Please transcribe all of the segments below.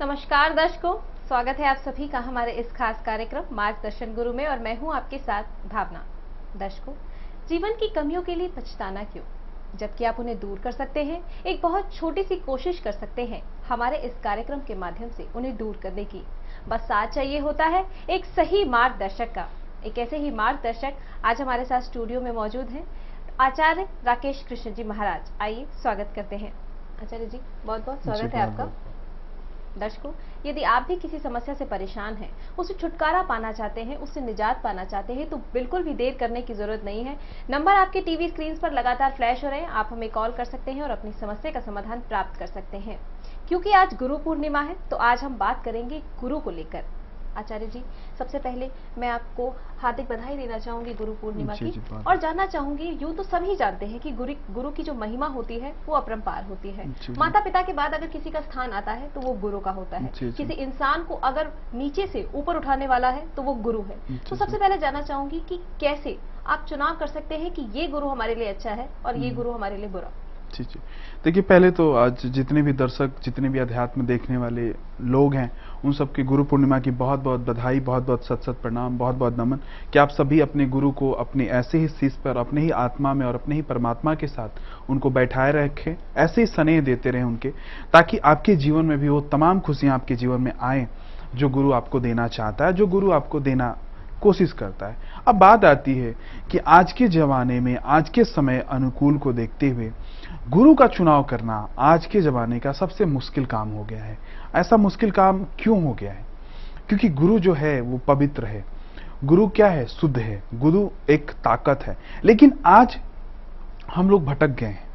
नमस्कार दर्शकों स्वागत है आप सभी का हमारे इस खास कार्यक्रम मार्गदर्शन गुरु में और मैं हूँ आपके साथ भावना। दर्शकों जीवन की कमियों के लिए पछताना क्यों? जबकि आप उन्हें दूर कर सकते हैं एक बहुत छोटी सी कोशिश कर सकते हैं हमारे इस कार्यक्रम के माध्यम से उन्हें दूर करने की। बस साथ चाहिए होता है एक सही मार्गदर्शक का। एक ऐसे ही मार्गदर्शक आज हमारे साथ स्टूडियो में मौजूद हैं आचार्य राकेश कृष्ण जी महाराज। आइए स्वागत करते हैं। आचार्य जी बहुत बहुत स्वागत है आपका। दर्शकों, यदि आप भी किसी समस्या से परेशान हैं, उसे छुटकारा पाना चाहते हैं, उससे निजात पाना चाहते हैं तो बिल्कुल भी देर करने की ज़रूरत नहीं है। नंबर आपके टीवी स्क्रीन पर लगातार फ्लैश हो रहे हैं, आप हमें कॉल कर सकते हैं और अपनी समस्या का समाधान प्राप्त कर सकते हैं। क्योंकि आज गुरु पूर्णिमा है तो आज हम बात करेंगे गुरु को लेकर। आचार्य जी सबसे पहले मैं आपको हार्दिक बधाई देना चाहूँगी गुरु पूर्णिमा की और जानना चाहूँगी यूँ तो सभी जानते हैं कि गुरु गुरु की जो महिमा होती है वो अपरंपार होती है। माता पिता के बाद अगर किसी का स्थान आता है तो वो गुरु का होता है। किसी इंसान को अगर नीचे से ऊपर उठाने वाला है तो वो गुरु है तो सबसे पहले जानना चाहूँगी कि कैसे आप चुनाव कर सकते हैं कि ये गुरु हमारे लिए अच्छा है और ये। गुरु हमारे लिए बुरा जी जी देखिए, पहले तो आज जितने भी दर्शक, जितने भी अध्यात्म देखने वाले लोग हैं, उन सबकी गुरु पूर्णिमा की बहुत बहुत बधाई बहुत बहुत सत सत प्रणाम बहुत बहुत नमन। कि आप सभी अपने गुरु को अपने ऐसे ही शीश पर, अपने ही आत्मा में और अपने ही परमात्मा के साथ उनको बैठाए रखें, ऐसे ही स्नेह देते रहें उनके, ताकि आपके जीवन में भी वो तमाम खुशियाँ आपके जीवन में आए, जो गुरु आपको देना चाहता है, जो गुरु आपको देना कोशिश करता है। अब बात आती है कि आज के जमाने में, आज के समय अनुकूल को देखते हुए गुरु का चुनाव करना आज के जमाने का सबसे मुश्किल काम हो गया है। ऐसा मुश्किल काम क्यों हो गया है? क्योंकि गुरु जो है, वो पवित्र है। गुरु क्या है? शुद्ध है। गुरु एक ताकत है। लेकिन आज हम लोग भटक गए हैं।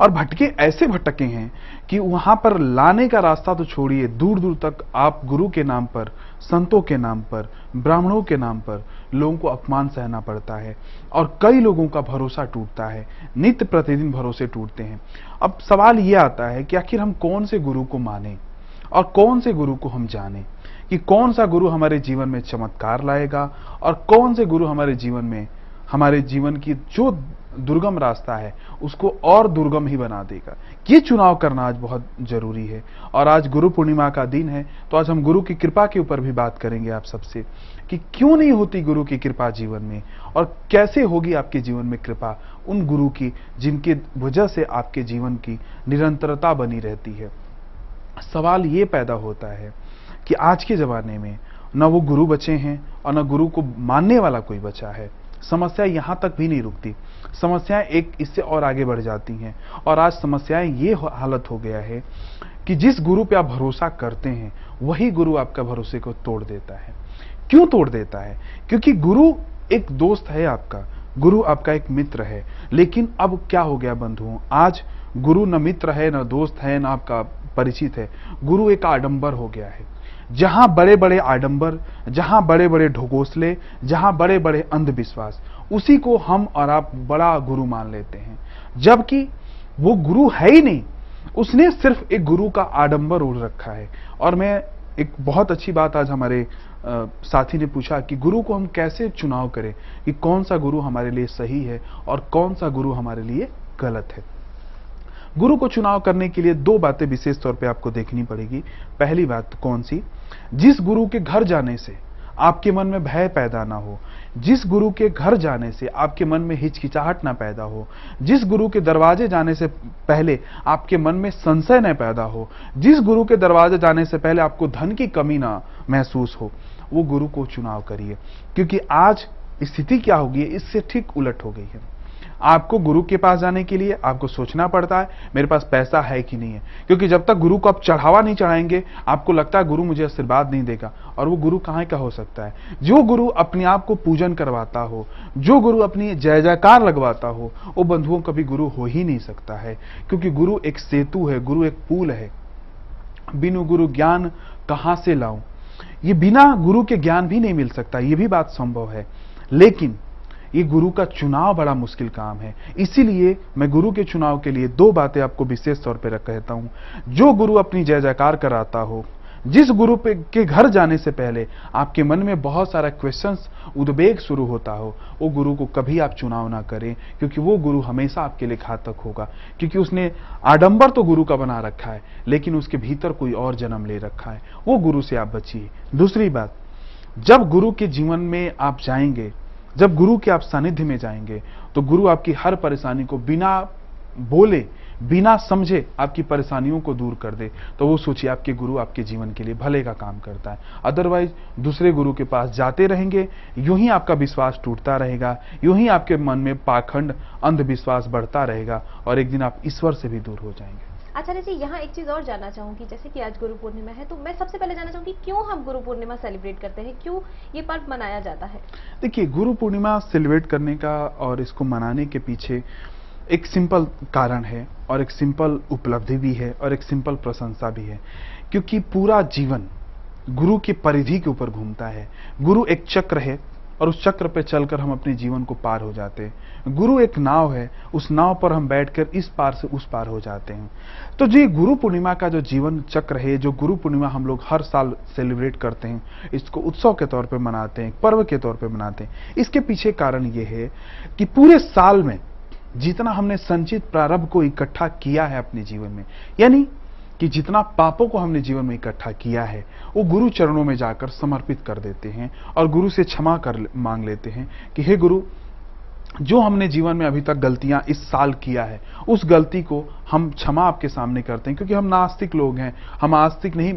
और भटके ऐसे भटके हैं कि वहाँ पर लाने का रास्ता तो छोड़िए दूर दूर तक आप गुरु के नाम पर, संतों के नाम पर, ब्राह्मणों के नाम पर लोगों को अपमान सहना पड़ता है और कई लोगों का भरोसा टूटता है, नित्य प्रतिदिन भरोसे टूटते हैं। अब सवाल ये आता है कि आखिर हम कौन से गुरु को माने और कौन से गुरु को हम जाने कि कौन सा गुरु हमारे जीवन में चमत्कार लाएगा और कौन से गुरु हमारे जीवन में, हमारे जीवन की जो दुर्गम रास्ता है, उसको और दुर्गम ही बना देगा। ये चुनाव करना आज बहुत ज़रूरी है। और आज गुरु पूर्णिमा का दिन है तो आज हम गुरु की कृपा के ऊपर भी बात करेंगे आप सबसे, कि क्यों नहीं होती गुरु की कृपा जीवन में? और कैसे होगी आपके जीवन में कृपा? उन गुरु की, जिनके वजह से आपके जीवन की निरंतरता बनी रहती है। सवाल ये पैदा होता है कि आज के जमाने में न वो गुरु बचे हैं, और न गुरु को मानने वाला कोई बचा है। समस्या यहाँ तक भी नहीं रुकती। समस्याएँ एक इससे और आगे बढ़ जाती हैं। और आज समस्याएँ ये हालत हो गया है कि जिस गुरु पे आप भरोसा करते हैं, वही गुरु आपका भरोसे को तोड़ देता है। क्यों तोड़ देता है? क्योंकि गुरु एक दोस्त है आपका, गुरु आपका एक मित्र है। लेकिन अब क्या हो गया बंधुओं आज गुरु न मित्र है, न दोस्त है, न आपका परिचित है। गुरु एक आडंबर हो गया है। जहाँ बड़े बड़े आडंबर जहाँ बड़े बड़े ढोगोसले जहाँ बड़े बड़े अंधविश्वास उसी को हम और आप बड़ा गुरु मान लेते हैं। जबकि वो गुरु है ही नहीं उसने सिर्फ़ एक गुरु का आडंबर ओढ़ रखा है। और मैं एक बहुत अच्छी बात आज हमारे अ, साथी ने पूछा कि गुरु को हम कैसे चुनाव करें कि कौन सा गुरु हमारे लिए सही है और कौन सा गुरु हमारे लिए गलत है। गुरु को चुनाव करने के लिए दो बातें विशेष तौर पे आपको देखनी पड़ेगी। पहली बात कौन सी? जिस गुरु के घर जाने से आपके मन में भय पैदा ना हो, जिस गुरु के घर जाने से आपके मन में हिचकिचाहट ना पैदा हो, जिस गुरु के दरवाजे जाने से पहले आपके मन में संशय न पैदा हो, जिस गुरु के दरवाजे जाने से पहले आपको धन की कमी ना महसूस हो, वो गुरु को चुनाव करिए। क्योंकि आज स्थिति क्या होगी, इससे ठीक उलट हो गई है। आपको गुरु के पास जाने के लिए, आपको सोचना पड़ता है, मेरे पास पैसा है कि नहीं है। क्योंकि जब तक गुरु को आप चढ़ावा नहीं चढ़ाएँगे, आपको लगता है गुरु मुझे आशीर्वाद नहीं देगा। और वो गुरु कहाँ का हो सकता है? जो गुरु अपने आप को पूजन करवाता हो, जो गुरु अपनी जय जयकार लगवाता हो, वो बंधुओं कभी गुरु हो ही नहीं सकता है। क्योंकि गुरु एक सेतु है, गुरु एक पुल है। बिनु गुरु ज्ञान कहाँ से लाऊं? ये बिना गुरु के ज्ञान भी नहीं मिल सकता, ये भी बात संभव है। लेकिन ये गुरु का चुनाव बड़ा मुश्किल काम है। इसीलिए मैं गुरु के चुनाव के लिए दो बातें आपको विशेष तौर पर कहता हूँ। जो गुरु अपनी जय जयकार कराता हो, जिस गुरु पे, के घर जाने से पहले आपके मन में बहुत सारा क्वेश्चंस उद्वेग शुरू होता हो, वो गुरु को कभी आप चुनाव ना करें, क्योंकि वो गुरु हमेशा आपके लिए घातक होगा। क्योंकि उसने आडंबर तो गुरु का बना रखा है, लेकिन उसके भीतर कोई और जन्म ले रखा है। वो गुरु से आप बचिए। दूसरी बात, जब गुरु के जीवन में आप जाएँगे जब गुरु के आप सानिध्य में जाएँगे तो गुरु आपकी हर परेशानी को बिना बोले, बिना समझे आपकी परेशानियों को दूर कर दे। तो वो सोचिए आपके गुरु आपके जीवन के लिए भले का काम करता है। अदरवाइज़ दूसरे गुरु के पास जाते रहेंगे, यूँ ही आपका विश्वास टूटता रहेगा, यूँ ही आपके मन में पाखंड अंधविश्वास बढ़ता रहेगा, और एक दिन आप ईश्वर से भी दूर हो जाएँगे। आचार्य जी यहाँ एक चीज़ और जानना चाहूँगी, जैसे कि आज गुरु पूर्णिमा है तो मैं सबसे पहले जानना चाहूँगी, क्यों हम गुरु पूर्णिमा सेलिब्रेट करते हैं? क्यों ये पर्व मनाया जाता है? देखिए, गुरु पूर्णिमा सेलिब्रेट करने का और इसको मनाने के पीछे एक सिंपल कारण है और एक सिंपल उपलब्धि भी है और एक सिंपल प्रशंसा भी है। क्योंकि पूरा जीवन गुरु की परिधि के ऊपर घूमता है। गुरु एक चक्र है और उस चक्र पे चलकर हम अपने जीवन को पार हो जाते हैं। गुरु एक नाव है, उस नाव पर हम बैठकर इस पार से उस पार हो जाते हैं। तो जी, गुरु पूर्णिमा का जो जीवन चक्र है, जो गुरु पूर्णिमा हम लोग हर साल सेलिब्रेट करते हैं, इसको उत्सव के तौर पर मनाते हैं, पर्व के तौर पर मनाते हैं। इसके पीछे कारण ये है कि पूरे साल में जितना हमने संचित प्रारंभ को इकट्ठा किया है अपने जीवन में, यानी कि जितना पापों को हमने जीवन में इकट्ठा किया है, वो गुरु चरणों में जाकर समर्पित कर देते हैं और गुरु से क्षमा कर मांग लेते हैं कि हे गुरु, जो हमने जीवन में अभी तक गलतियाँ इस साल किया है, उस गलती को हम क्षमा आपके सामने करते हैं, क्योंकि हम नास्तिक लोग हैं, हम आस्तिक नहीं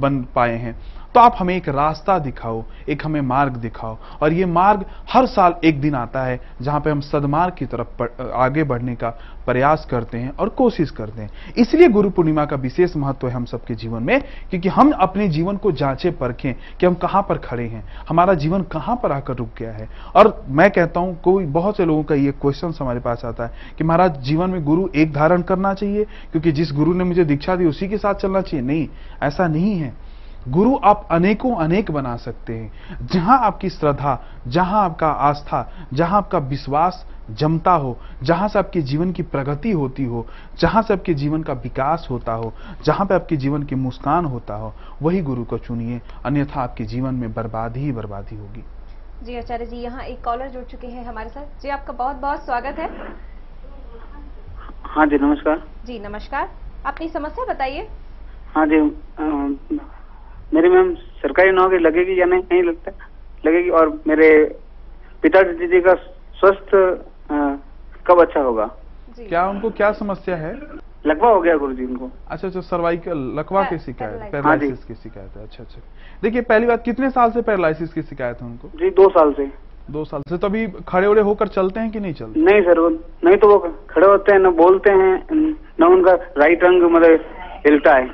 बन पाए हैं। तो आप हमें एक रास्ता दिखाओ, एक हमें मार्ग दिखाओ। और ये मार्ग हर साल एक दिन आता है, जहाँ पे हम सदमार्ग की तरफ़ आगे बढ़ने का प्रयास करते हैं और कोशिश करते हैं। इसलिए गुरु पूर्णिमा का विशेष महत्व है हम सबके जीवन में, क्योंकि हम अपने जीवन को जांचे, परखें कि हम कहाँ पर खड़े हैं। हमारा जीवन कहाँ पर आकर रुक गया है? और मैं कहता हूँ, कोई बहुत से लोगों का ये क्वेश्चन हमारे पास आता है कि महाराज, जीवन में गुरु एक धारण करना चाहिए? क्योंकि जिस गुरु ने मुझे दीक्षा दी, उसी के साथ चलना चाहिए? नहीं, ऐसा नहीं है। गुरु आप अनेकों अनेक बना सकते हैं। जहाँ आपकी श्रद्धा जहाँ आपका आस्था जहाँ आपका विश्वास जमता हो जहाँ से आपके जीवन की प्रगति होती हो जहाँ से आपके जीवन का विकास होता हो जहाँ पे आपके जीवन की मुस्कान होता हो वही गुरु को चुनिए। अन्यथा आपके जीवन में बर्बादी ही बर्बादी होगी। जी आचार्य जी यहाँ एक कॉलर जुड़ चुके हैं हमारे साथ। जी आपका बहुत बहुत स्वागत है। हाँ जी नमस्कार। जी नमस्कार। अपनी समस्या बताइए। हाँ जी मेरी मैम सरकारी नौकरी लगेगी या नहीं नहीं लगता। लगेगी और मेरे पिताजी जी का स्वस्थ कब अच्छा होगा? क्या उनको क्या समस्या है? लकवा हो गया गुरु जी उनको। अच्छा अच्छा सर्वाइकल लकवा की शिकायत पैरालिसिस हाँ की शिकायत है। अच्छा अच्छा। देखिए पहली बात कितने साल से पैरालिसिस की शिकायत है उनको? जी दो साल से। दो साल से। तो अभी खड़े उड़े होकर चलते हैं कि नहीं चलते? नहीं सर वो नहीं तो वो खड़े होते हैं न बोलते हैं न उनका राइट अंग मतलब हिलता है।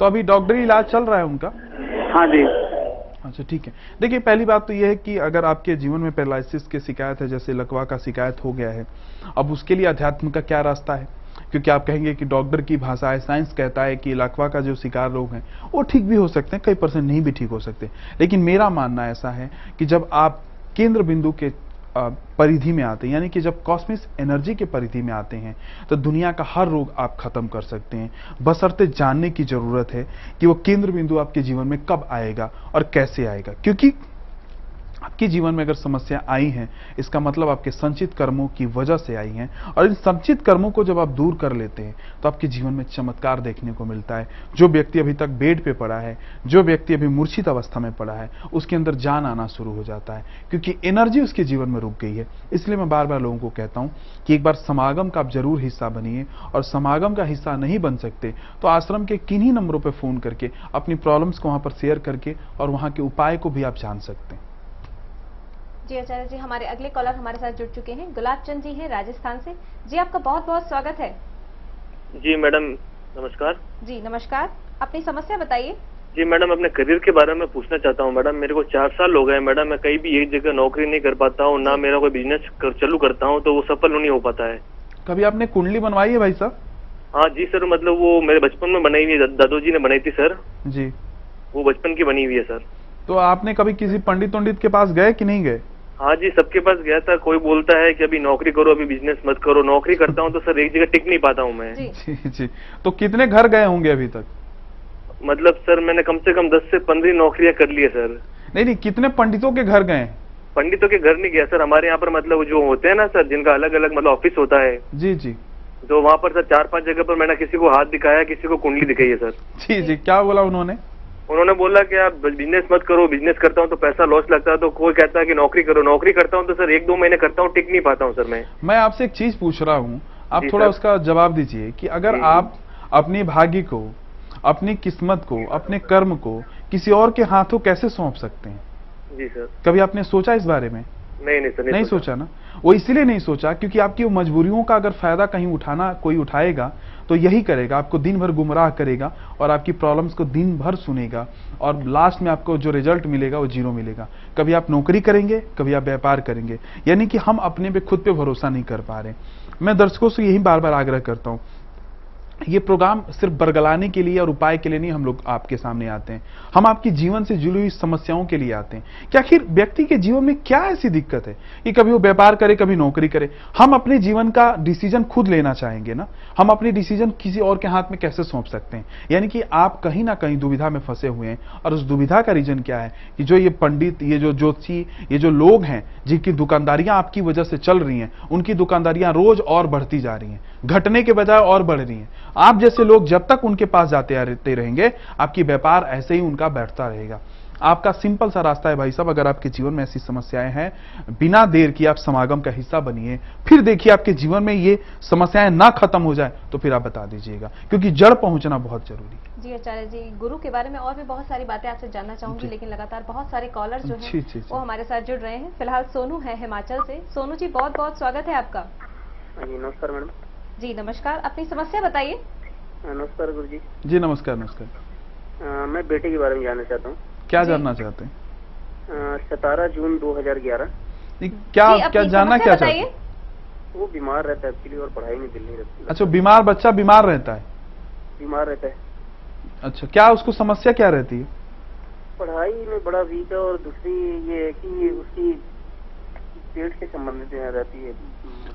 तो अभी डॉक्टरी इलाज चल रहा है उनका? हाँ जी। अच्छा ठीक है। देखिए पहली बात तो यह है कि अगर आपके जीवन में पैरालिसिस की शिकायत है जैसे लकवा का शिकायत हो गया है अब उसके लिए अध्यात्म का क्या रास्ता है? क्योंकि आप कहेंगे कि डॉक्टर की भाषा है साइंस कहता है कि लकवा का जो शिकार लोग हैं वो ठीक भी हो सकते हैं कई परसेंट नहीं भी ठीक हो सकते। लेकिन मेरा मानना ऐसा है कि जब आप केंद्र बिंदु के परिधि में आते हैं, यानी कि जब कॉस्मिक एनर्जी के परिधि में आते हैं तो दुनिया का हर रोग आप खत्म कर सकते हैं। बसरते जानने की ज़रूरत है कि वो केंद्र बिंदु आपके जीवन में कब आएगा और कैसे आएगा, क्योंकि आपके जीवन में अगर समस्या आई है, इसका मतलब आपके संचित कर्मों की वजह से आई है और इन संचित कर्मों को जब आप दूर कर लेते हैं तो आपके जीवन में चमत्कार देखने को मिलता है। जो व्यक्ति अभी तक बेड पे पड़ा है, जो व्यक्ति अभी मूर्छित अवस्था में पड़ा है, उसके अंदर जान आना शुरू हो जाता है, क्योंकि एनर्जी उसके जीवन में रुक गई है। इसलिए मैं बार बार लोगों को कहता हूँ कि एक बार समागम का आप ज़रूर हिस्सा बनिए और समागम का हिस्सा नहीं बन सकते तो आश्रम के किन्हीं नंबरों पर फ़ोन करके, अपनी प्रॉब्लम्स को वहाँ पर शेयर करके और वहाँ के उपाय को भी आप जान सकते हैं। जी आचार्य जी हमारे अगले कॉलर हमारे साथ जुड़ चुके हैं। गुलाब चंद जी हैं राजस्थान से। जी आपका बहुत बहुत स्वागत है। जी मैडम नमस्कार। जी नमस्कार। अपनी समस्या बताइए। जी मैडम अपने करियर के बारे में पूछना चाहता हूँ मैडम। मेरे को चार साल हो गए मैडम मैं कहीं भी एक जगह नौकरी नहीं कर पाता हूँ ना मेरा कोई बिज़नेस कर, चालू करता हूँ तो वो सफल नहीं हो पाता है। कभी आपने कुंडली बनवाई है भाई साहब? हाँ जी सर मतलब वो मेरे बचपन में बनाई हुई है दादू जी ने बनाई थी सर। जी। वो बचपन की बनी हुई है सर। तो आपने कभी किसी पंडित पंडित के पास गए कि नहीं गए? हाँ जी सबके पास गया था। कोई बोलता है कि अभी नौकरी करो अभी बिज़नेस मत करो। नौकरी करता हूँ तो सर एक जगह टिक नहीं पाता हूँ मैं। जी। जी तो कितने घर गए होंगे अभी तक? मतलब सर मैंने कम से कम दस से पंद्रह नौकरियाँ कर ली है सर। नहीं नहीं कितने पंडितों के घर गए? पंडितों के घर नहीं गया सर। हमारे यहाँ पर मतलब जो होते हैं ना सर जिनका अलग अलग मतलब ऑफ़िस होता है। जी जी। तो वहाँ पर सर चार पाँच जगह पर मैंने किसी को हाथ दिखाया किसी को कुंडली दिखाई है सर। जी जी। क्या बोला उन्होंने? उन्होंने बोला कि आप बिज़नेस मत करो बिज़नेस करता हूँ तो पैसा लॉस लगता है तो कोई कहता है कि नौकरी करो नौकरी करता हूँ तो सर एक दो महीने करता हूँ टिक नहीं पाता हूँ सर मैं। मैं आपसे एक चीज़ पूछ रहा हूँ आप थोड़ा सर। उसका जवाब दीजिए कि अगर आप अपनी भागी को अपनी किस्मत को अपने कर्म को किसी और के हाथों कैसे सौंप सकते हैं? जी सर कभी आपने सोचा इस बारे में? नहीं नहीं सर नहीं सोचा। ना? वो इसलिए नहीं सोचा क्योंकि आपकी वो मजबूरियों का अगर फ़ायदा कहीं उठाना कोई उठाएगा तो यही करेगा आपको दिन भर गुमराह करेगा और आपकी प्रॉब्लम्स को दिन भर सुनेगा और लास्ट में आपको जो रिज़ल्ट मिलेगा वो ज़ीरो मिलेगा। कभी आप नौकरी करेंगे कभी आप व्यापार करेंगे। यानी कि हम अपने पे खुद पे भरोसा नहीं कर पा रहे। मैं दर्शकों से यही बार बार आग्रह करता हूँ ये प्रोग्राम सिर्फ़ बरगलाने के लिए और उपाय के लिए नहीं हम लोग आपके सामने आते हैं। हम आपकी जीवन से जुड़ी हुई समस्याओं के लिए आते हैं। कि आखिर व्यक्ति के जीवन में क्या ऐसी दिक्कत है? कि कभी वो व्यापार करे, कभी नौकरी करे। हम अपने जीवन का डिसीज़न खुद लेना चाहेंगे ना? हम अपनी डिसीज़न किसी और के हाथ में कैसे सौंप सकते हैं? यानी कि आप कहीं ना कहीं दुविधा में फंसे हुए हैं और उस दुविधा का रीजन क्या है? कि जो ये पंडित, ये जो ज्योतिषी, ये जो लोग हैं, जिनकी दुकानदारियाँ आपकी वजह से चल रही हैं, उनकी दुकानदारियाँ रोज और बढ़ती जा रही हैं। घटने के बजाय और बढ़ रही हैं। आप जैसे लोग जब तक उनके पास जाते रहते रहेंगे आपकी व्यापार ऐसे ही उनका बैठता रहेगा। आपका सिंपल सा रास्ता है भाई साहब अगर आपके जीवन में ऐसी समस्याएँ हैं बिना देर की आप समागम का हिस्सा बनिए। फिर देखिए आपके जीवन में ये समस्याएँ ना खत्म हो जाए तो फिर आप बता दीजिएगा क्योंकि जड़ पहुँचना बहुत ज़रूरी है। जी आचार्य जी गुरु के बारे में और भी बहुत सारी बातें आपसे जानना चाहूँगी लेकिन लगातार बहुत सारे कॉलर जो जी, हैं। वो हमारे साथ जुड़ रहे हैं। फ़िलहाल सोनू है हिमाचल से। सोनू जी बहुत बहुत स्वागत है आपका। हाँ नमस्कार मैडम। जी नमस्कार। अपनी समस्या बताइए। हाँ, नमस्कार गुरु जी जी नमस्कार। नमस्कार मैं बेटे के बारे में जानना चाहता हूँ। क्या जानना चाहते हैं? सतारह जून 2011 नहीं, क्या क्या जानना क्या चाहते हैं? वो बीमार रहता है एक्चुअली और पढ़ाई में दिल नहीं रहती अच्छा बीमार बच्चा बीमार रहता है? बीमार रहता है। अच्छा क्या उसको समस्या क्या रहती है? पढ़ाई में बड़ा वीक है और दूसरी ये है कि उसकी पेट से संबंधित रहती है।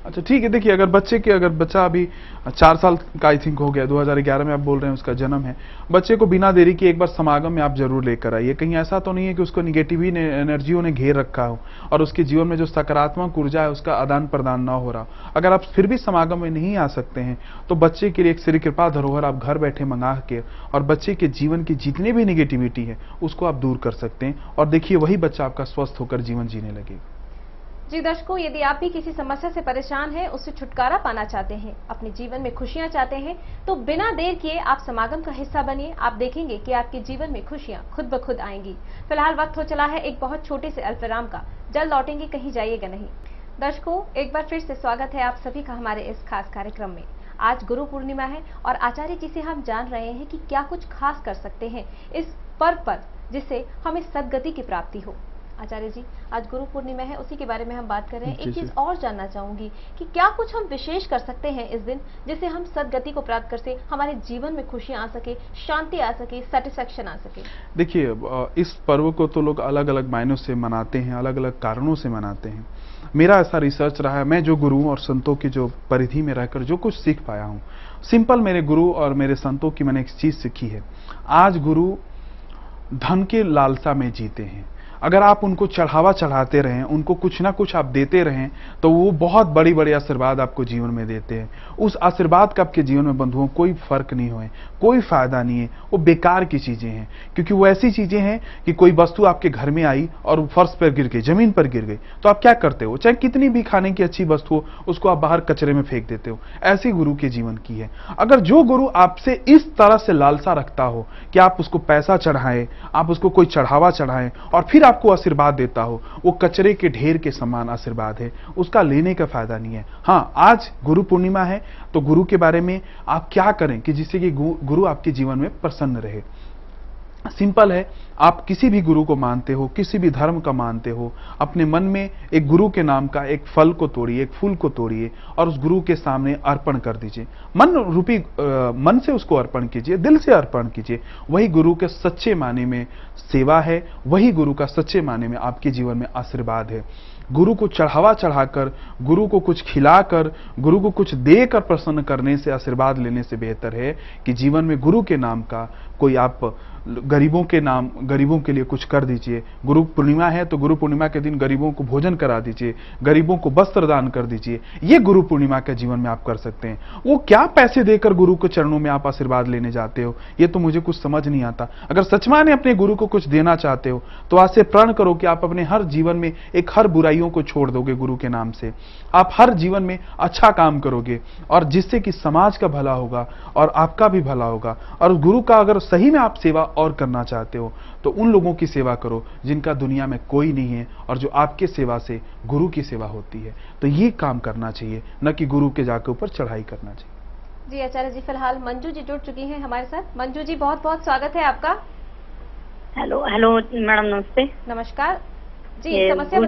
अच्छा ठीक है, देखिए, अगर बच्चे के, अगर बच्चा अभी चार साल का आई थिंक हो गया 2011 में आप बोल रहे हैं, उसका जन्म है, बच्चे को बिना देरी के एक बार समागम में आप ज़रूर लेकर आइए। कहीं ऐसा तो नहीं है कि उसको निगेटिव ही एनर्जियों ने घेर रखा हो और उसके जीवन में जो सकारात्मक ऊर्जा है, उसका आदान प्रदान ना हो रहा अगर आप फिर भी समागम में नहीं आ सकते हैं तो बच्चे के लिए एक श्री कृपा धरोहर आप घर बैठे मंगा के और बच्चे के जीवन की जितनी भी निगेटिविटी है, उसको आप दूर कर सकते हैं और देखिए, वही बच्चा आपका स्वस्थ होकर जीवन जीने लगेगा। जी दर्शकों, यदि आप भी किसी समस्या से परेशान हैं, उससे छुटकारा पाना चाहते हैं, अपने जीवन में खुशियाँ चाहते हैं तो बिना देर किए आप समागम का हिस्सा बनिए। आप देखेंगे कि आपके जीवन में खुशियाँ खुद ब खुद आएँगी। फ़िलहाल वक्त हो चला है एक बहुत छोटे से अल्पविराम का। जल्द लौटेंगे, कहीं जाइएगा नहीं। दर्शकों, एक बार फिर से स्वागत है आप सभी का हमारे इस खास कार्यक्रम में। आज गुरु पूर्णिमा है और आचार्य जी से हम जान रहे हैं कि क्या कुछ खास कर सकते हैं इस पर्व पर, जिससे हमें सदगति की प्राप्ति हो। आचार्य जी आज गुरु पूर्णिमा है उसी के बारे में हम बात कर रहे हैं। एक चीज़ और जानना चाहूँगी कि क्या कुछ हम विशेष कर सकते हैं इस दिन जिससे हम सदगति को प्राप्त कर से हमारे जीवन में खुशियाँ आ सके शांति आ सके सेटिस्फेक्शन आ सके। देखिए इस पर्व को तो लोग अलग अलग मायनों से मनाते हैं अलग अलग कारणों से मनाते हैं। मेरा ऐसा रिसर्च रहा है मैं जो गुरुओं और संतों की जो परिधि में रहकर जो कुछ सीख पाया हूँ सिंपल मेरे गुरु और मेरे संतों की मैंने एक चीज़ सीखी है। आज गुरु धन के लालसा में जीते हैं अगर आप उनको चढ़ावा चढ़ाते रहें, उनको कुछ ना कुछ आप देते रहें तो वो बहुत बड़ी बड़ी आशीर्वाद आपको जीवन में देते हैं। उस आशीर्वाद का आपके जीवन में बंधुओं, कोई फ़र्क नहीं हुए, कोई फ़ायदा नहीं है। वो बेकार की चीज़ें हैं, क्योंकि वो ऐसी चीज़ें हैं कि कोई वस्तु आपके घर में आई और फर्श पर गिर गई, ज़मीन पर गिर गई तो आप क्या करते हो? चाहे कितनी भी खाने की अच्छी वस्तु हो, उसको आप बाहर कचरे में फेंक देते हो। ऐसे गुरु के जीवन की है। अगर जो गुरु आपसे इस तरह से लालसा रखता हो कि आप उसको पैसा चढ़ाएँ, आप उसको कोई चढ़ावा चढ़ाएँ और फिर आपको आशीर्वाद देता हो। वो कचरे के ढेर के समान आशीर्वाद है। उसका लेने का फ़ायदा नहीं है। हाँ आज गुरु पूर्णिमा है तो गुरु के बारे में आप क्या करें कि जिससे कि गुरु आपके जीवन में प्रसन्न रहे। सिंपल है, आप किसी भी गुरु को मानते हो, किसी भी धर्म का मानते हो, अपने मन में एक गुरु के नाम का एक फल को तोड़िए, एक फूल को तोड़िए और उस गुरु के सामने अर्पण कर दीजिए। मन रूपी मन से उसको अर्पण कीजिए, दिल से अर्पण कीजिए। वही गुरु के सच्चे माने में सेवा है, वही गुरु का सच्चे माने में आपके जीवन में आशीर्वाद है। गुरु को चढ़ावा चढ़ाकर, गुरु को कुछ खिलाकर, गुरु को कुछ देकर प्रसन्न करने से, आशीर्वाद लेने से बेहतर है कि जीवन में गुरु के नाम का कोई आप गरीबों के नाम, गरीबों के लिए कुछ कर दीजिए। गुरु पूर्णिमा है तो गुरु पूर्णिमा के दिन गरीबों को भोजन करा दीजिए, गरीबों को वस्त्र दान कर दीजिए। ये गुरु पूर्णिमा के जीवन में आप कर सकते हैं। वो क्या पैसे देकर गुरु के चरणों में आप आशीर्वाद लेने जाते हो? ये तो मुझे कुछ समझ नहीं आता। अगर सच माने अपने गुरु को कुछ देना चाहते हो तो आज से प्रण करो कि आप अपने हर जीवन में एक हर बुराइयों को छोड़ दोगे गुरु के नाम से। आप हर जीवन में अच्छा काम करोगे और जिससे कि समाज का भला होगा और आपका भी भला होगा। और गुरु का अगर सही में आप सेवा और करना चाहते हो तो उन लोगों की सेवा करो जिनका दुनिया में कोई नहीं है और जो आपके सेवा से गुरु की सेवा होती है। तो ये काम करना चाहिए न कि गुरु के जाके ऊपर चढ़ाई करना चाहिए। जी आचार्य जी फ़िलहाल मंजू जी जुड़ चुकी हैं हमारे साथ। मंजू जी बहुत बहुत स्वागत है आपका। हेलो हेलो मैडम नमस्ते। नमस्कार। जी समस्या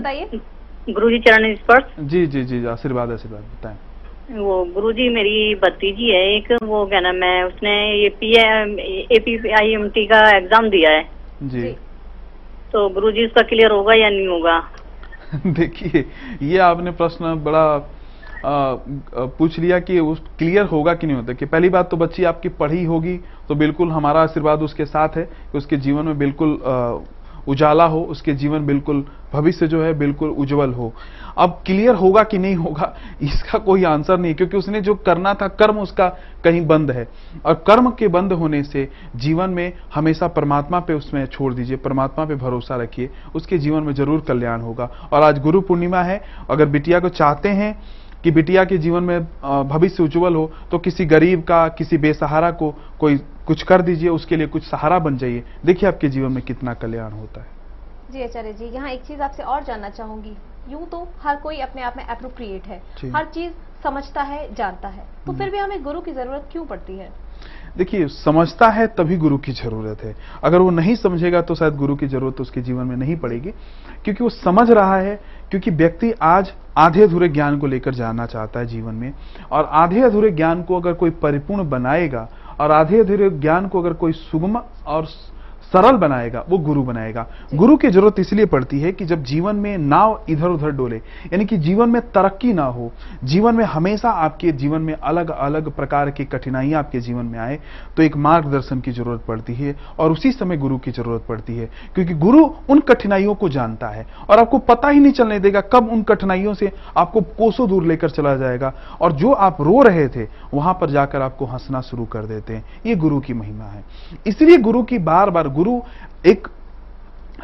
गुरु- गुरुजी चरण स्पर्श। जी जी जी आशीर्वाद आशीर्वाद बताएँ। वो गुरुजी मेरी भतीजी है एक वो क्या नाम है उसने ये P A P I M T का एग्ज़ाम दिया है। जी। जी। तो गुरुजी उसका क्लियर होगा या नहीं होगा? देखिए ये आपने प्रश्न बड़ा आ, पूछ लिया कि उस क्लियर होगा कि नहीं होता। कि पहली बात तो बच्ची आपकी पढ़ी होगी तो बिल्कुल हमारा आशीर्वाद उसके साथ है कि उसके जीवन में बिल्कुल आ, उजाला हो, उसके जीवन बिल्कुल, भविष्य जो है बिल्कुल उज्जवल हो। अब क्लियर होगा कि नहीं होगा, इसका कोई आंसर नहीं, क्योंकि उसने जो करना था, कर्म उसका कहीं बंद है। और कर्म के बंद होने से जीवन में हमेशा परमात्मा पे उसमें छोड़ दीजिए, परमात्मा पे भरोसा रखिए, उसके जीवन में ज़रूर कल्याण होगा। और आज गुरु पूर्णिमा है, अगर बिटिया को चाहते हैं कि बिटिया के जीवन में भविष्य उज्ज्वल हो तो किसी गरीब का किसी बेसहारा को कोई कुछ कर दीजिए उसके लिए कुछ सहारा बन जाइए। देखिए आपके जीवन में कितना कल्याण होता है। जी आचार्य जी यहाँ एक चीज़ आपसे और जानना चाहूँगी। यूँ तो हर कोई अपने आप में अप्रोप्रिएट है। हर चीज़ समझता है जानता है। तो फिर भी हमें गुरु की ज़रूरत क्यों पड़ती है? देखिए, समझता है तभी गुरु की ज़रूरत है। अगर वो नहीं समझेगा तो शायद गुरु की ज़रूरत उसके जीवन में नहीं पड़ेगी। क्योंकि वो समझ रहा है, क्योंकि व्यक्ति आज आधे अधूरे ज्ञान को लेकर जाना चाहता है जीवन में। और आधे अधूरे ज्ञान को अगर कोई परिपूर्ण बनाएगा, और आधे अधूरे ज्ञान को अगर कोई सुगम और सरल बनाएगा वो गुरु बनाएगा। गुरु की ज़रूरत इसलिए पड़ती है कि जब जीवन में नाव इधर उधर डोले यानी कि जीवन में तरक्की ना हो जीवन में हमेशा आपके जीवन में अलग अलग प्रकार की कठिनाइयाँ आपके जीवन में आए तो एक मार्गदर्शन की ज़रूरत पड़ती है और उसी समय गुरु की ज़रूरत पड़ती है क्योंकि गुरु उन कठिनाइयों को जानता है और आपको पता ही नहीं चलने देगा कब उन कठिनाइयों से आपको कोसों दूर लेकर चला जाएगा और जो आप रो रहे थे वहाँ पर जाकर आपको हंसना शुरू कर देते हैं। ये गुरु की महिमा है। इसलिए गुरु की बार बार गुरु एक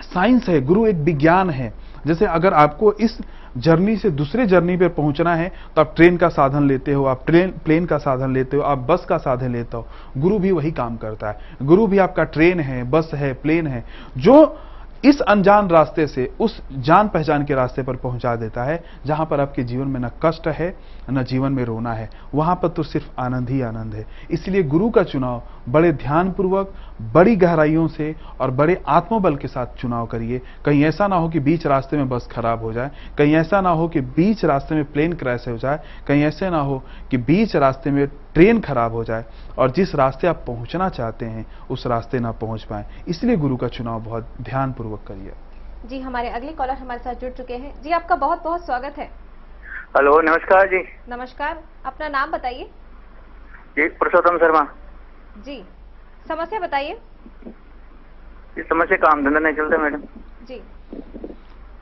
साइंस है, गुरु एक विज्ञान है। जैसे अगर आपको इस जर्नी से दूसरे जर्नी पर पहुँचना है तो आप ट्रेन का साधन लेते हो, आप ट्रेन, प्लेन का साधन लेते हो, आप बस का साधन लेते हो। गुरु भी वही काम करता है। गुरु भी आपका ट्रेन है, बस है, प्लेन है। जो इस अनजान रास्ते से, उस जान पहचान के रास्ते पर पहुँचा देता है, जहाँ पर आपके जीवन में न कष्ट है, न जीवन में रोना है। वहाँ पर तो सिर्फ़ आनंद ही आनंद है। इसलिए गुरु का चुनाव बड़े ध्यानपूर्वक, बड़ी गहराइयों से और बड़े आत्मबल के साथ चुनाव करिए। कहीं ऐसा ना हो कि बीच रास्ते में बस खराब हो जाए, कहीं ऐसा ना हो कि बीच रास्ते में प्लेन क्रैश हो जाए, कहीं ऐसे ना हो कि बीच रास्ते में ट्रेन खराब हो जाए और जिस रास्ते आप पहुँचना चाहते हैं उस रास्ते ना पहुँच पाए। इसलिए गुरु का चुनाव बहुत ध्यानपूर्वक करिए। जी हमारे अगले कॉलर हमारे साथ जुड़ चुके हैं। जी आपका बहुत बहुत स्वागत है। हेलो नमस्कार जी। नमस्कार। अपना नाम बताइए। जी पुरुषोत्तम शर्मा। जी समस्या बताइए। इस समस्या काम धंधा नहीं चलता मैडम। जी।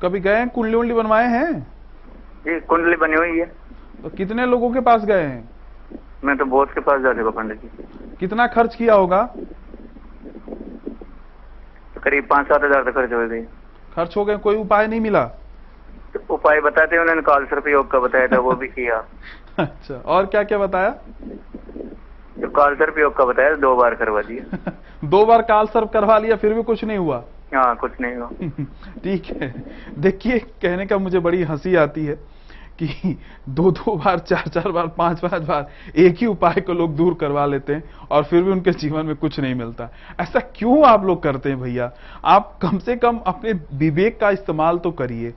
कभी गए हैं कुंडली उंडली बनवाए हैं? जी कुंडली बनी हुई है। तो कितने लोगों के पास गए हैं? मैं तो बहुत के पास जा चुका पंडित जी। कितना खर्च किया होगा? तो करीब पाँच सात हज़ार तक खर्च हो गए। खर्च हो गए कोई उपाय नहीं मिला? तो उपाय बताते उन्होंने काल सर्प योग का बताया था वो भी किया। अच्छा और क्या क्या बताया? जो काल सर्प योग का बताया दो बार करवा दिया। दो बार काल सर्व करवा लिया फिर भी कुछ नहीं हुआ? हाँ कुछ नहीं हुआ। ठीक है देखिए कहने का मुझे बड़ी हँसी आती है। कि दो दो बार, चार चार बार, पाँच पाँच बार एक ही उपाय को लोग दूर करवा लेते हैं और फिर भी उनके जीवन में कुछ नहीं मिलता। ऐसा क्यों आप लोग करते हैं भैया? आप कम से कम अपने विवेक का इस्तेमाल तो करिए।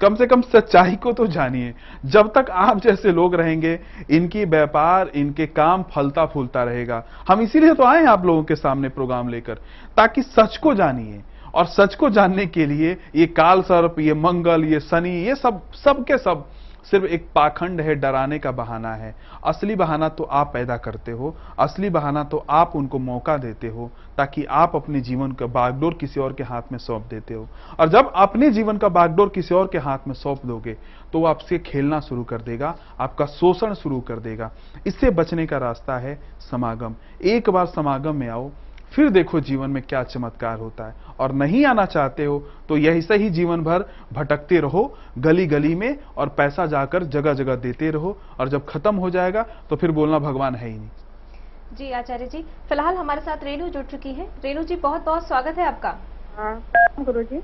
कम से कम सच्चाई को तो जानिए। जब तक आप जैसे लोग रहेंगे, इनकी व्यापार, इनके काम फलता फूलता रहेगा। हम इसीलिए तो आए आप लोगों के सामने प्रोग्राम लेकर, ताकि सच को जानिए। और सच को जानने के लिए ये काल सर्प, ये मंगल, ये शनि, ये सब सब के सब सिर्फ़ एक पाखंड है, डराने का बहाना है। असली बहाना तो आप पैदा करते हो, असली बहाना तो आप उनको मौका देते हो, ताकि आप अपने जीवन का बागडोर किसी और के हाथ में सौंप देते हो। और जब अपने जीवन का बागडोर किसी और के हाथ में सौंप दोगे तो वो आपसे खेलना शुरू कर देगा, आपका शोषण शुरू कर देगा। इससे बचने का रास्ता है समागम। एक बार समागम में आओ फिर देखो जीवन में क्या चमत्कार होता है। और नहीं आना चाहते हो तो यही सही जीवन भर भटकते रहो गली गली में और पैसा जाकर जगह जगह देते रहो। और जब खत्म हो जाएगा तो फिर बोलना भगवान है ही नहीं। जी आचार्य जी फ़िलहाल हमारे साथ रेणु जुड़ चुकी है। रेणु जी बहुत बहुत स्वागत है आपका। हाँ गुरु जी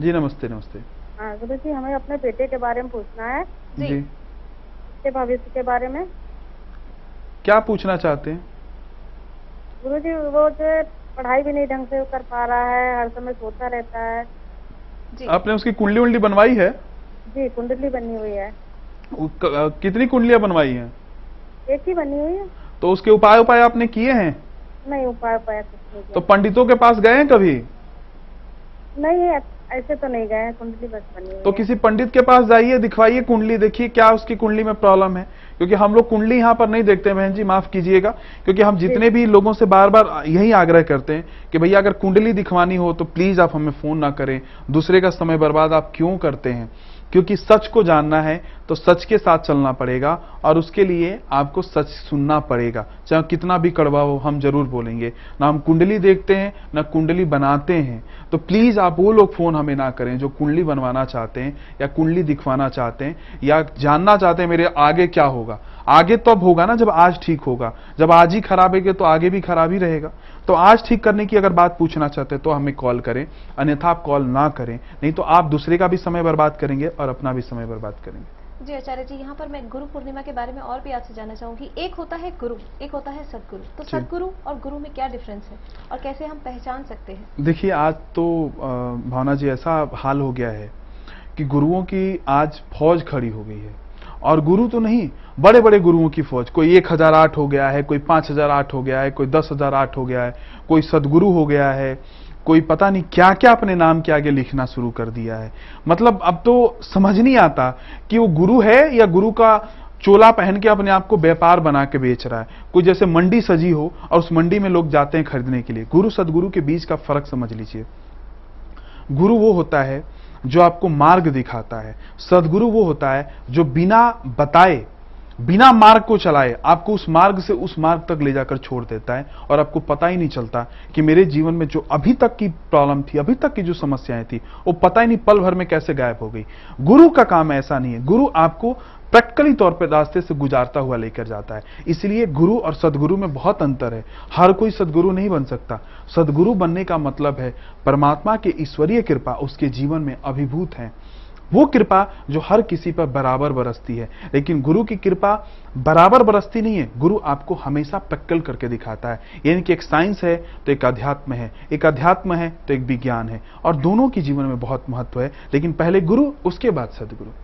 जी नमस्ते नमस्ते। हाँ गुरु जी हमें अपने बेटे के बारे में पूछना है। जी। जी। के भविष्य के बारे में। क्या पूछना चाहते हैं? गुरु जी वो जो है, पढ़ाई भी नहीं ढंग से कर पा रहा है हर समय सोता रहता है। जी। आपने उसकी कुंडली उंडली बनवाई है? जी कुंडली बनी हुई है। कितनी कुंडलियाँ बनवाई हैं? एक ही बनी हुई है। तो उसके उपाय उपाय आपने किए हैं? नहीं उपाय उपाय तो पंडितों के पास गए हैं कभी? नहीं ऐसे तो नहीं गए कुंडली बस बनी तो किसी पंडित के पास जाइए दिखवाइए कुंडली देखिए क्या उसकी कुंडली में प्रॉब्लम है। क्योंकि हम लोग कुंडली यहाँ पर नहीं देखते, बहन जी, माफ़ कीजिएगा, क्योंकि हम जितने भी लोगों से बार बार यही आग्रह करते हैं कि भैया, अगर कुंडली दिखवानी हो तो प्लीज़ आप हमें फ़ोन ना करें, दूसरे का समय बर्बाद आप क्यों करते हैं? क्योंकि सच को जानना है तो सच के साथ चलना पड़ेगा और उसके लिए आपको सच सुनना पड़ेगा। चाहे कितना भी कड़वा हो, हम ज़रूर बोलेंगे। ना हम कुंडली देखते हैं, ना कुंडली बनाते हैं। तो प्लीज़ आप वो लोग फ़ोन हमें ना करें जो कुंडली बनवाना चाहते हैं या कुंडली दिखवाना चाहते हैं या जानना चाहते हैं मेरे आगे क्या होगा। आगे तब होगा ना जब आज ठीक होगा। जब आज ही खराब है तो आगे भी खराब ही रहेगा। तो आज ठीक करने की अगर बात पूछना चाहते हैं तो हमें कॉल करें। अन्यथा आप कॉल ना करें। नहीं तो आप दूसरे का भी समय बर्बाद करेंगे और अपना भी समय बर्बाद करेंगे। जी आचार्य जी यहाँ पर मैं गुरु पूर्णिमा के बारे में और भी आपसे जानना चाहूँगी। एक होता है गुरु एक होता है सदगुरु। तो सदगुरु और गुरु में क्या डिफरेंस है और कैसे हम पहचान सकते हैं? देखिए आज तो भावना जी ऐसा हाल हो गया है कि गुरुओं की आज फौज खड़ी हो गई है। और गुरु तो नहीं बड़े बड़े गुरुओं की फौज। कोई एक हज़ार आठ हो गया है, कोई पाँच हज़ार आठ हो गया है, कोई दस हज़ार आठ हो गया है, कोई सदगुरु हो गया है, कोई पता नहीं क्या क्या अपने नाम के आगे लिखना शुरू कर दिया है। मतलब अब तो समझ नहीं आता कि वो गुरु है या गुरु का चोला पहन के अपने आप को व्यापार बना के बेच रहा है। कोई जैसे मंडी सजी हो और उस मंडी में लोग जाते हैं खरीदने के लिए। गुरु सदगुरु के बीच का फ़र्क समझ लीजिए। गुरु वो होता है जो आपको मार्ग दिखाता है। सदगुरु वो होता है जो बिना बताए, बिना मार्ग को चलाए, आपको उस मार्ग से उस मार्ग तक ले जाकर छोड़ देता है और आपको पता ही नहीं चलता कि मेरे जीवन में जो अभी तक की प्रॉब्लम थी, अभी तक की जो समस्याएँ थी, वो पता ही नहीं पल भर में कैसे गायब हो गई। गुरु का काम ऐसा नहीं है। गुरु आपको प्रैक्टिकली तौर पर रास्ते से गुजारता हुआ लेकर जाता है। इसलिए गुरु और सदगुरु में बहुत अंतर है। हर कोई सदगुरु नहीं बन सकता। सदगुरु बनने का मतलब है, परमात्मा की ईश्वरीय कृपा उसके जीवन में अभिभूत है। वो कृपा जो हर किसी पर बराबर बरसती है। लेकिन गुरु की कृपा बराबर बरसती नहीं है। गुरु आपको हमेशा प्रैक्टिकल करके दिखाता है। यानी कि एक साइंस है तो एक अध्यात्म है। एक अध्यात्म है तो एक विज्ञान है। और दोनों की जीवन में बहुत महत्व है। लेकिन पहले गुरु, उसके बाद सदगुरु।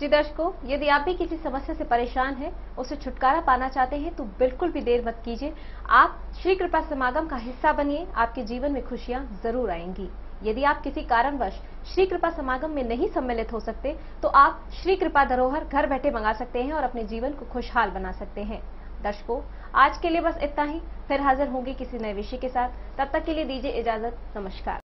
जी दर्शकों, यदि आप भी किसी समस्या से परेशान हैं, उसे छुटकारा पाना चाहते हैं तो बिल्कुल भी देर मत कीजिए। आप श्री कृपा समागम का हिस्सा बनिए, आपके जीवन में खुशियाँ ज़रूर आएँगी। यदि आप किसी कारणवश श्री कृपा समागम में नहीं सम्मिलित हो सकते तो आप श्री कृपा धरोहर घर बैठे मंगा सकते हैं और अपने जीवन को खुशहाल बना सकते हैं। दर्शकों, आज के लिए बस इतना ही। फिर हाजिर होंगे किसी नए विषय के साथ। तब तक के लिए दीजिए इजाज़त। नमस्कार।